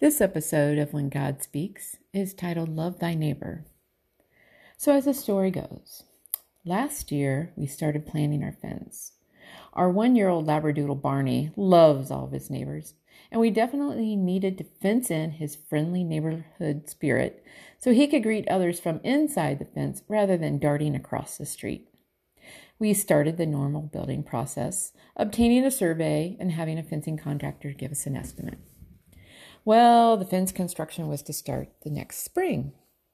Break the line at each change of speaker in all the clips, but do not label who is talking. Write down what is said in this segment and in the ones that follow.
This episode of When God Speaks is titled Love Thy Neighbor. So, as the story goes, last year we started planning our fence. Our one year old Labradoodle Barney loves all of his neighbors, and we definitely needed to fence in his friendly neighborhood spirit so he could greet others from inside the fence rather than darting across the street. We started the normal building process, obtaining a survey and having a fencing contractor give us an estimate. Well, the fence construction was to start the next spring.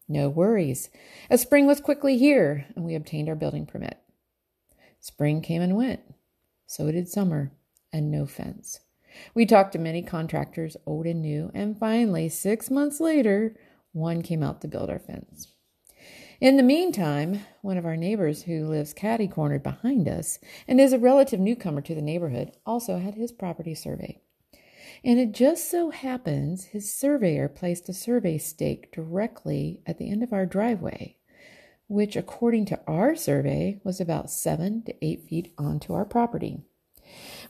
No worries, as spring was quickly here and we obtained our building permit. Spring came and went. So did summer, and no fence. We talked to many contractors, old and new, and finally, six months later, one came out to build our fence. In the meantime, one of our neighbors who lives catty cornered behind us and is a relative newcomer to the neighborhood also had his property surveyed. And it just so happens his surveyor placed a survey stake directly at the end of our driveway, which, according to our survey, was about seven to eight feet onto our property.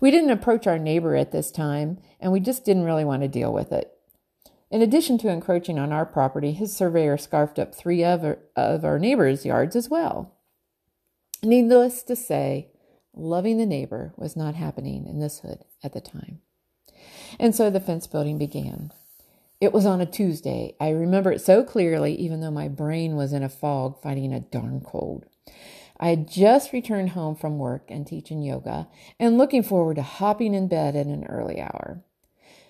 We didn't approach our neighbor at this time, and we just didn't really want to deal with it. In addition to encroaching on our property, his surveyor scarfed up three other of our neighbors' yards as well. Needless to say, loving the neighbor was not happening in this hood at the time. And so the fence building began. It was on a Tuesday. I remember it so clearly, even though my brain was in a fog fighting a darn cold. I had just returned home from work and teaching yoga and looking forward to hopping in bed at an early hour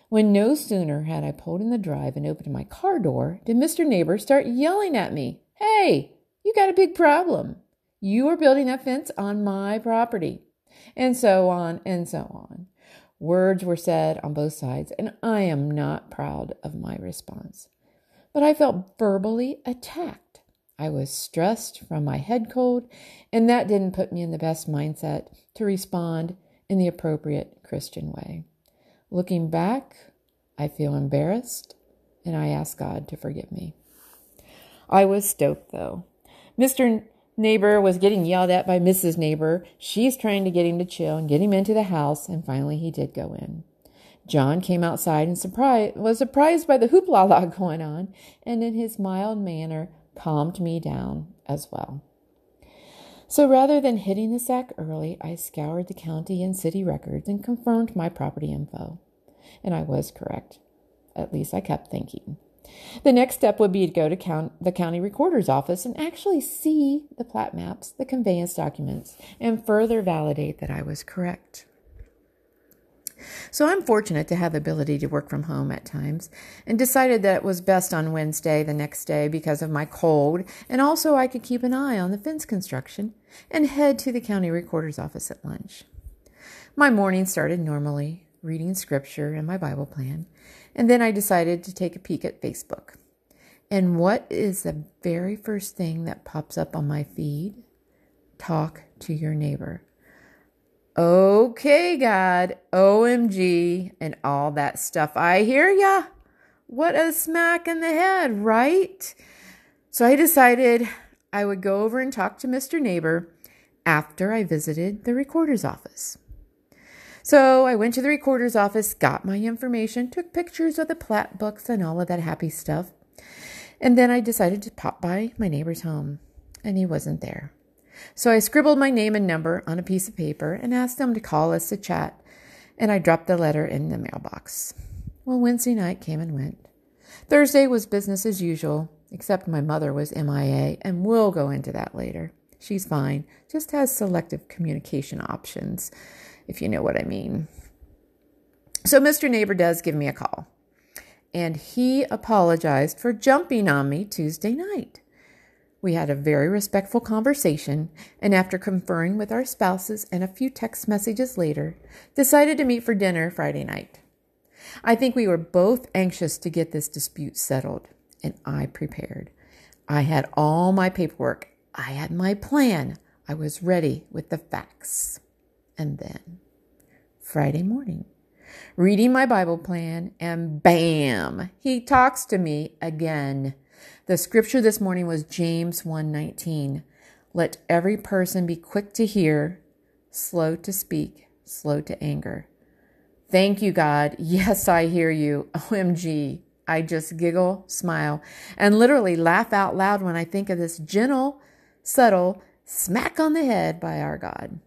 when no sooner had I pulled in the drive and opened my car door did Mr. Neighbor start yelling at me, Hey, you got a big problem. You are building that fence on my property. And so on and so on. Words were said on both sides, and I am not proud of my response. But I felt verbally attacked. I was stressed from my head cold, and that didn't put me in the best mindset to respond in the appropriate Christian way. Looking back, I feel embarrassed and I ask God to forgive me. I was stoked though. Mr. Neighbor was getting yelled at by Mrs. Neighbor. She's trying to get him to chill and get him into the house, and finally he did go in. John came outside and surprised, was surprised by the hoopla going on, and in his mild manner calmed me down as well. So rather than hitting the sack early, I scoured the county and city records and confirmed my property info. And I was correct. At least I kept thinking. The next step would be to go to count, the county recorder's office and actually see the plat maps, the conveyance documents, and further validate that I was correct. So I'm fortunate to have the ability to work from home at times and decided that it was best on Wednesday the next day because of my cold and also I could keep an eye on the fence construction and head to the county recorder's office at lunch. My morning started normally, reading scripture and my Bible plan, and then I decided to take a peek at Facebook. And what is the very first thing that pops up on my feed? Talk to your neighbor. Okay, God, OMG, and all that stuff. I hear ya. What a smack in the head, right? So I decided I would go over and talk to Mr. Neighbor after I visited the recorder's office. So I went to the recorder's office, got my information, took pictures of the plat books and all of that happy stuff. And then I decided to pop by my neighbor's home, and he wasn't there. So I scribbled my name and number on a piece of paper and asked them to call us to chat, and I dropped the letter in the mailbox. Well, Wednesday night came and went. Thursday was business as usual, except my mother was MIA, and we'll go into that later. She's fine, just has selective communication options, if you know what I mean. So Mr. Neighbor does give me a call, and he apologized for jumping on me Tuesday night. We had a very respectful conversation, and after conferring with our spouses and a few text messages later, decided to meet for dinner Friday night. I think we were both anxious to get this dispute settled, and I prepared. I had all my paperwork, I had my plan, I was ready with the facts. And then, Friday morning, reading my Bible plan, and bam, he talks to me again. The scripture this morning was James 1:19. Let every person be quick to hear, slow to speak, slow to anger. Thank you, God. Yes, I hear you. OMG. I just giggle, smile, and literally laugh out loud when I think of this gentle, subtle smack on the head by our God.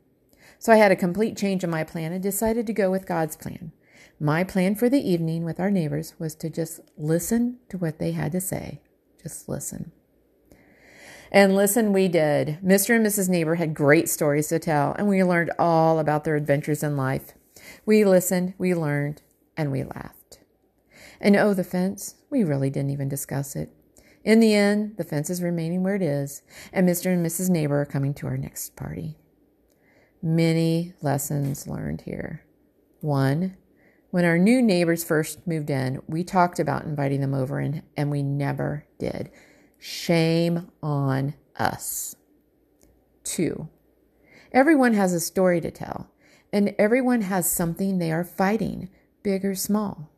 So I had a complete change in my plan and decided to go with God's plan. My plan for the evening with our neighbors was to just listen to what they had to say. Just listen. And listen, we did. Mr. and Mrs. Neighbor had great stories to tell, and we learned all about their adventures in life. We listened, we learned, and we laughed. And oh, the fence, we really didn't even discuss it. In the end, the fence is remaining where it is, and Mr. and Mrs. Neighbor are coming to our next party. Many lessons learned here. One, when our new neighbors first moved in, we talked about inviting them over, and, and we never did. Shame on us. Two, everyone has a story to tell, and everyone has something they are fighting, big or small.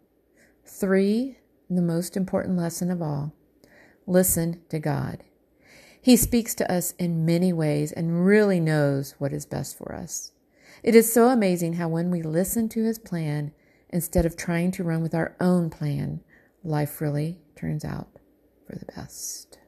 Three, the most important lesson of all listen to God. He speaks to us in many ways and really knows what is best for us. It is so amazing how when we listen to his plan instead of trying to run with our own plan, life really turns out for the best.